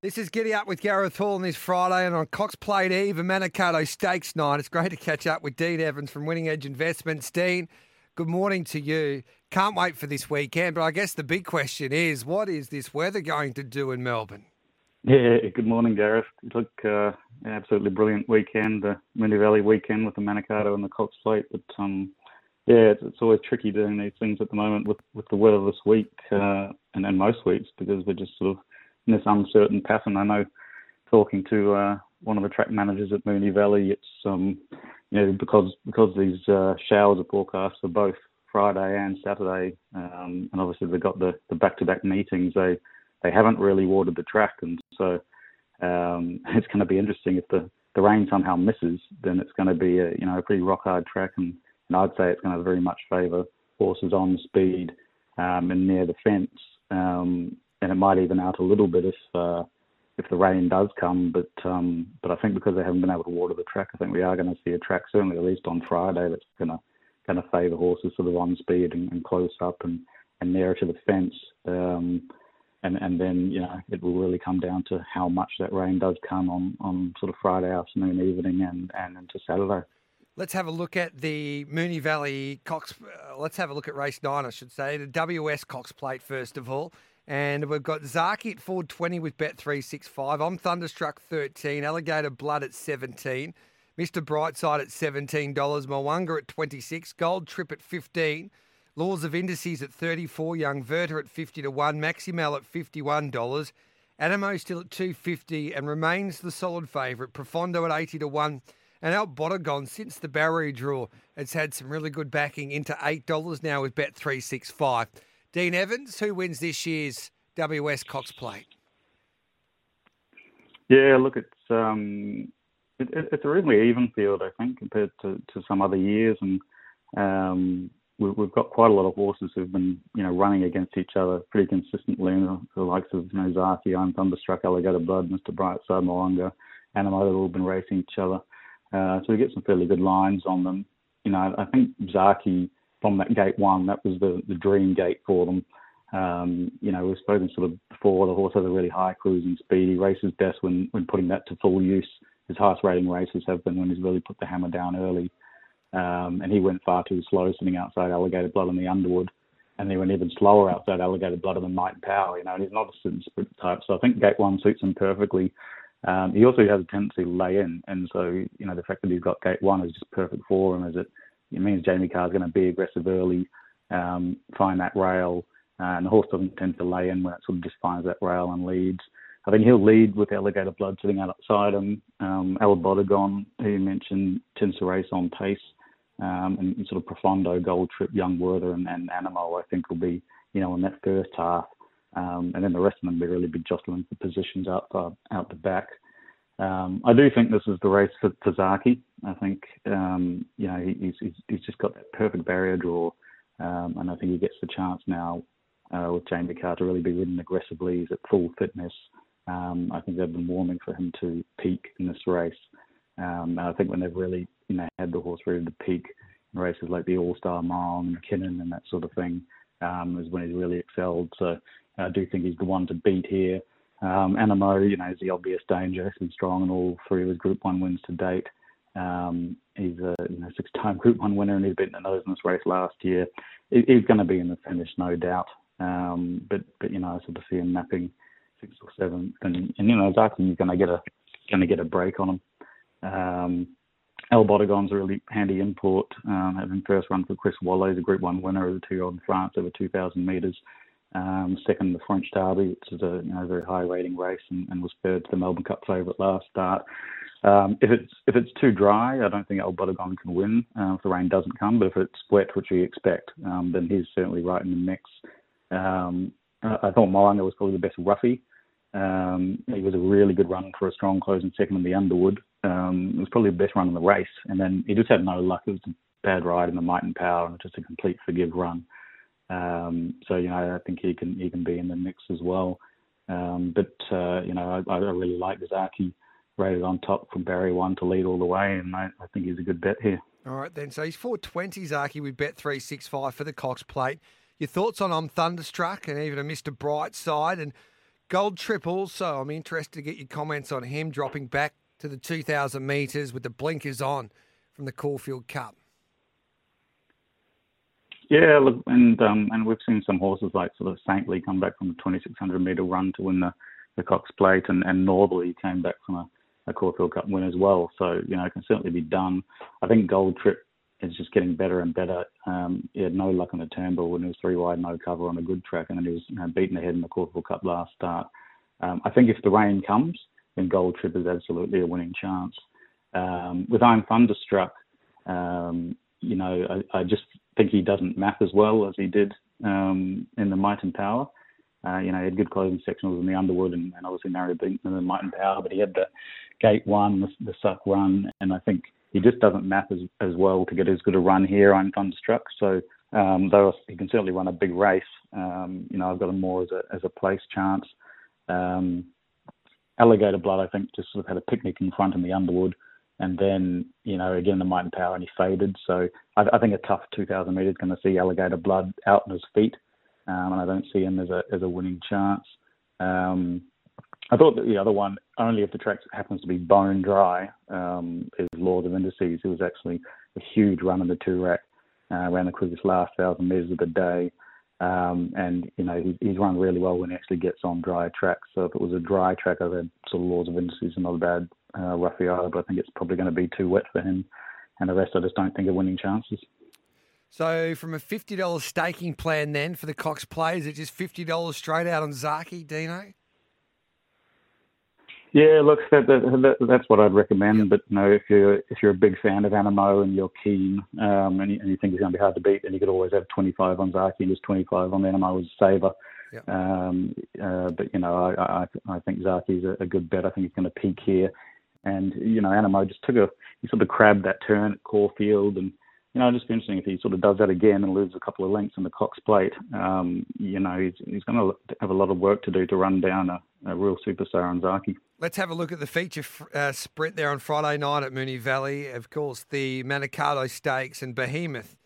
This is Giddy Up with Gareth Hall on this Friday and on Cox Plate Eve, a Manikato Stakes night. It's great to catch up with Dean Evans from Winning Edge Investments. Dean, good morning to you. Can't wait for this weekend, but I guess the big question is what is this weather going to do in Melbourne? Yeah, good morning, Gareth. Look, uh, absolutely brilliant weekend, the Moonee Valley weekend with the Manikato and the Cox Plate. But um, yeah, it's, it's, always tricky doing these things at the moment with, with the weather this week uh, and, and most weeks because we're just sort of in this uncertain pattern. I know talking to uh, one of the track managers at Moonee Valley, it's um, you know because because these uh, showers are forecast for both Friday and Saturday, um, and obviously they've got the, the back-to-back meetings. They they haven't really watered the track, and so um, it's going to be interesting if the the rain somehow misses, then it's going to be a you know a pretty rock hard track, and, and I'd say it's going to very much favour horses on speed um, and near the fence. Um, and it might even out a little bit if uh, if the rain does come. But um, but I think because they haven't been able to water the track, I think we are going to see a track certainly at least on Friday that's going to going to favour horses sort of on speed and, and close up and, and nearer to the fence. Um, and and then you know it will really come down to how much that rain does come on on sort of Friday afternoon, evening, and and into Saturday. Let's have a look at the Moonee Valley Cox. Uh, let's have a look at race nine, I should say, the WS Cox Plate first of all. And we've got Zaaki at 420 with Bet365. I'm Thunderstruck 13. Alligator Blood at 17. Mr. Brightside at $17. Mo'unga at 26. Gold Trip at 15. Laws of Indices at 34. Young Werther at 50 to 1. Maximel at $51. Anamoe still at 250 and remains the solid favourite. Profondo at 80 to 1. And El Bodegon, since the barrier draw, has had some really good backing into $8 now with Bet365. Dean Evans, who wins this year's WS Cox Plate? Yeah, look, it's um, it, it's a really even field, I think, compared to, to some other years, and um, we, we've got quite a lot of horses who've been, you know, running against each other pretty consistently. You the likes of you know Zaaki, I'm Thunderstruck, Alligator Blood, Mr. Brightside, Mo'unga, Anamoe, they've all been racing each other. Uh, so we get some fairly good lines on them. You know, I think Zaaki from that gate one, that was the, the dream gate for them. Um, you know, we've spoken sort of before, the horse has a really high cruising speed. He races best when, when putting that to full use. His highest rating races have been when he's really put the hammer down early. Um, and he went far too slow sitting outside Alligator Blood in the Underwood. And he went even slower outside Alligator Blood the Might and Power, you know, and he's not a sprint type. So I think gate one suits him perfectly. Um, he also has a tendency to lay in. And so, you know, the fact that he's got gate one is just perfect for him as it it means Jamie is going to be aggressive early, um, find that rail, uh, and the horse doesn't tend to lay in when it sort of just finds that rail and leads. I think he'll lead with Alligator Blood sitting out outside him. Um, El who you mentioned, tends to race on pace. Um, and sort of Profondo, Gold Trip, Young Werther, and, and Anamoe, I think, will be, you know, in that first half. Um, and then the rest of them will really be jostling for positions out, uh, out the back. Um, I do think this is the race for, for Zaaki. I think um, you know he's, he's, he's just got that perfect barrier draw, um, and I think he gets the chance now uh, with Jamie Kah to really be ridden aggressively. He's at full fitness. Um, I think they've been warming for him to peak in this race. Um, and I think when they've really you know had the horse ready to peak in races like the All Star Mile and McKinnon and that sort of thing um, is when he's really excelled. So I do think he's the one to beat here. Um, Anamoe, you know, is the obvious danger. He's strong in all three of his Group One wins to date. Um, he's a you know, six-time Group One winner, and he's beaten the nose in this race last year. he's going to be in the finish, no doubt. Um, but but you know, I sort of see him napping six or seven, and, and you know, exactly he's going to get a going to get a break on him. Um, El Bodegon's a really handy import, um, having first run for Chris Waller. He's a Group One winner of the two-year-old France over 2,000 metres. Um, second, the French Derby, which is a you know, very high rating race, and, and was third to the Melbourne Cup favourite last start. Um, if it's if it's too dry, I don't think El Bodegon can win uh, if the rain doesn't come. But if it's wet, which we expect, um, then he's certainly right in the mix. Um, I, thought Mo'unga was probably the best roughie. Um, he was a really good run for a strong closing second in the Underwood. Um, it was probably the best run in the race, and then he just had no luck. It was a bad ride in the Might and Power, and just a complete forgive run. Um, so you know, I think he can he can be in the mix as well. Um, but uh, you know, I, I really like Zaaki rated on top from barrier One to lead all the way, and I, I think he's a good bet here. All right, then. So he's 420 Zaaki with bet 365 for the Cox plate. Your thoughts on I'm Thunderstruck and even a Mr. Brightside and Gold Triple, so I'm interested to get your comments on him dropping back to the 2,000 metres with the blinkers on from the Caulfield Cup. Yeah, look, and um, and we've seen some horses like sort of Saintly come back from a 2600 metre run to win the, the Cox Plate, and, and Northerly came back from a, a Caulfield Cup win as well. So you know, it can certainly be done. I think Gold Trip is just getting better and better. Um, he had no luck on the Turnbull when he was three wide, no cover on a good track, and then he was you know, beaten ahead in the Caulfield Cup last start. Um, I think if the rain comes, then Gold Trip is absolutely a winning chance. Um, with I'm Thunderstruck, um, you know, I, I, just think he doesn't map as well as he did um, in the Might and Power. Uh, you know, he had good closing sectionals in the Underwood and, and obviously narrow beat in the Might and Power, but he had the Gate One, the, the Suck Run, and I think he just doesn't map as, as well to get as good a run here. I'm so um, though he can certainly run a big race, um, you know, I've got him more as a as a place chance. Um, Alligator Blood, I think, just sort of had a picnic in front in the Underwood and then you know again the might and power and he faded. So I, I think a tough 2,000 meters going to see Alligator Blood out on his feet, um, and I don't see him as a as a winning chance. Um, I thought that the other one, only if the track happens to be bone dry, um, is Laws of Indices. It was actually a huge run in the Toorak, uh, ran the quickest last thousand meters of the day. Um, and you know he, he's run really well when he actually gets on dry tracks. So if it was a dry track, I've had sort of laws of indices and not a bad uh, Raffaello, but I think it's probably going to be too wet for him. And the rest, I just don't think are winning chances. So, from a fifty dollars staking plan, then for the Cox Plate, it's just fifty dollars straight out on Zaaki Dino. Yeah, look, that, that, that, that's what I'd recommend. Yep. But you know, if you're if you're a big fan of Anamoe and you're keen, um, and, you, and you think he's going to be hard to beat, then you could always have 25 on Zaaki and just 25 on Anamoe as a saver. Yep. Um, uh, but you know, I, I I think Zaaki's a, a good bet. I think he's going to peak here. And you know, Anamoe just took a he sort of crabbed that turn at Caulfield, and you know, just be interesting if he sort of does that again and loses a couple of lengths in the Cox Plate. Um, you know, he's he's going to have a lot of work to do to run down a, a real superstar on Zaaki. Let's have a look at the feature uh, sprint there on Friday night at Moonee Valley. Of course, the Manikato Stakes and Behemoth.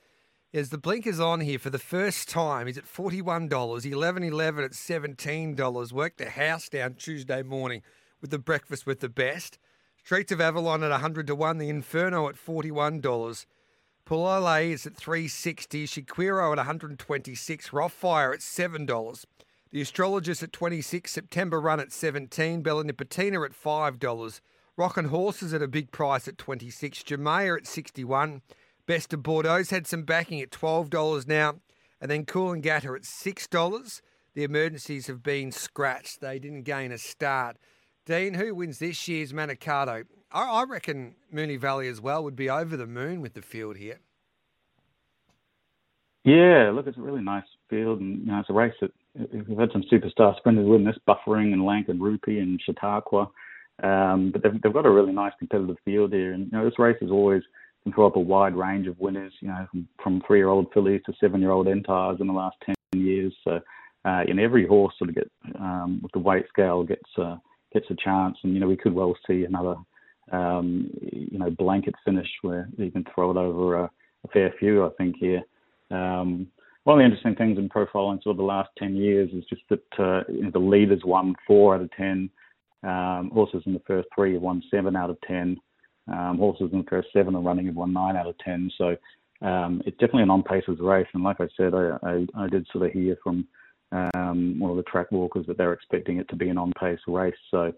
Is the blinkers on here for the first time? He's at $41, 11 11 at $17. Worked the house down Tuesday morning with the breakfast with the best. Streets of Avalon at 100 to 1. The Inferno at $41. Pulole is at 360. Shiquiro at 126. Rothfire at $7. The Astrologist at 26. September Run at 17. Bella Nipotina at $5. Rockin' Horses at a big price at 26. Jamea at 61. Best of Bordeaux's had some backing at $12 now. And then Cool and Coolangatta at $6. The emergencies have been scratched. They didn't gain a start. Dean, who wins this year's Manikato? I, I reckon Moonee Valley as well would be over the moon with the field here. Yeah, look, it's a really nice field, and you know, it's a race that we've had some superstar sprinters win this, Buffering and Lankan Rupee and Chautauqua. Um, but they've, they've got a really nice competitive field here, and you know, this race is always can throw up a wide range of winners. You know, from, from three-year-old fillies to seven-year-old entires in the last ten years. So, uh, and every horse sort of get um, with the weight scale gets uh, gets a chance, and you know we could well see another um, you know blanket finish where you can throw it over a, a fair few. I think here. Um, one of the interesting things in profiling sort of the last 10 years is just that uh, you know, the leaders won four out of 10. Um, horses in the first three have won seven out of 10. Um, horses in the first seven are running have won nine out of 10. So um, it's definitely an on paces race. And like I said, I, I, I did sort of hear from um, one of the track walkers that they're expecting it to be an on-pace race. So,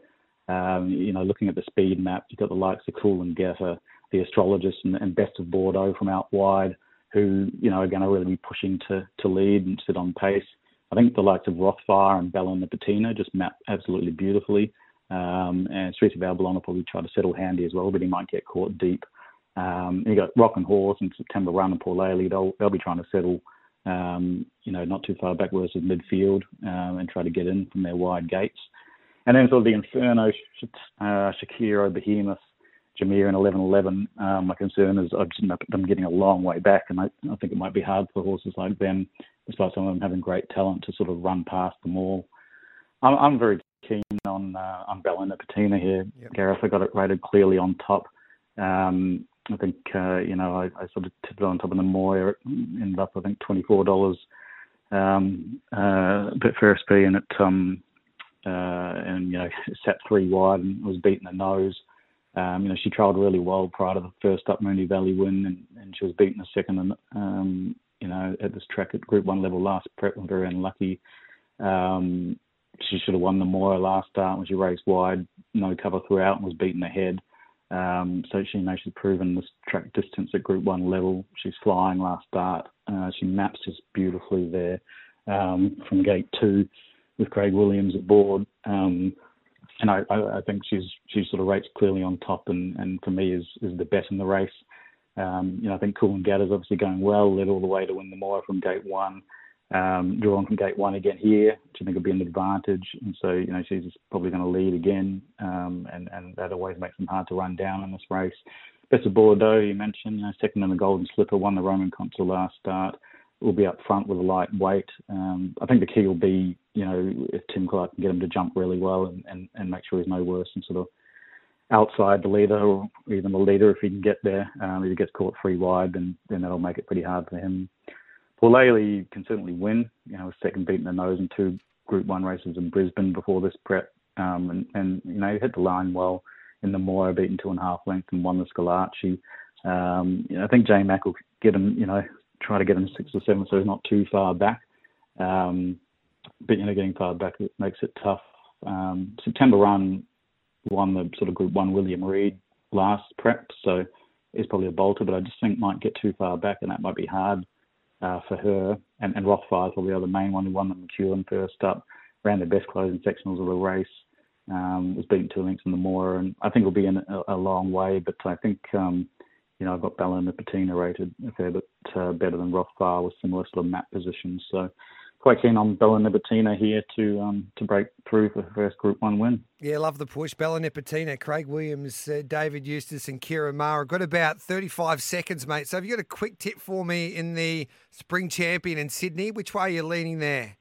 um, you know, looking at the speed map, you've got the likes of Coolangatta, the astrologist, and, and Best of Bordeaux from out wide, who you know are going to really be pushing to to lead and sit on pace. I think the likes of Rothfire and Bella Nipotina just map absolutely beautifully. Um, and Streets of Avalon will probably try to settle handy as well, but he might get caught deep. Um, you got Rock and Horse and September Run and Paul Ailey. They'll they'll be trying to settle um, you know, not too far back versus midfield um, and try to get in from their wide gates. And then sort of the Inferno, uh, Shakira, Behemoth, Jamea and 11-11. Um, my concern is I've just them getting a long way back, and I, I think it might be hard for horses like them, despite some of them having great talent, to sort of run past them all. I'm, I'm very keen on uh, on Bella Nipotina here, yep. Gareth. I got it rated clearly on top. Um, I think uh, you know I, I sort of tipped it on top of the Moy. It ended up I think twenty four dollars um, uh, bit first fee, and it um, uh, and you know sat three wide and was beating the nose. Um, you know, she trialled really well prior to the first up Moonee Valley win, and, and she was beaten the second, and um, you know, at this track at Group One level last prep. Very unlucky. Um, she should have won the Moir last start when she raced wide, no cover throughout, and was beaten ahead. Um, so she you know she's proven this track distance at Group One level. She's flying last start. Uh, she maps just beautifully there um, from gate two with Craig Williams aboard. Um, and I, I, think she's she sort of rates clearly on top, and, and for me is is the bet in the race. Um, you know, I think Coolangatta's obviously going well, led all the way to win the Moir from gate one. Um, drawn from gate one again here, which I think will be an advantage. And so, you know, she's probably going to lead again, um, and, and that always makes them hard to run down in this race. Best of Bordeaux, you mentioned, you know, second in the Golden Slipper, won the Roman Consul last start. Will be up front with a light weight. Um, I think the key will be, you know, if Tim Clark can get him to jump really well and, and, and make sure he's no worse than sort of outside the leader or even the leader if he can get there. Um, if he gets caught free wide, then then that'll make it pretty hard for him. Paul can certainly win. You know, second beating the nose in two Group One races in Brisbane before this prep, um, and and you know he hit the line well in the Moir, beaten two and a half length and won the Schillaci. Um, you know, I think Jay Mack will get him. You know, try to get him six or seven, so he's not too far back. Um, but you know, getting far back makes it tough. Um, September Run won the sort of Group One William Reid last prep, so he's probably a bolter, but I just think might get too far back, and that might be hard uh, for her. And, and Rothfire is probably the other main one who won the McEwen first up, ran the best closing sectionals of the race. Um, was beaten two lengths in the Moir, and I think will be in a, a long way. But I think um, you know I've got Bella Patina rated a fair bit uh, better than Rothfire with similar sort of map positions. So quite keen on Bella Nipotina here to um, to break through for the first Group One win. Yeah, love the push. Bella Nipotina, Craig Williams, uh, David Eustace, and Ciaron Maher. Got about 35 seconds, mate. So have you got a quick tip for me in the Spring Champion in Sydney? Which way are you leaning there?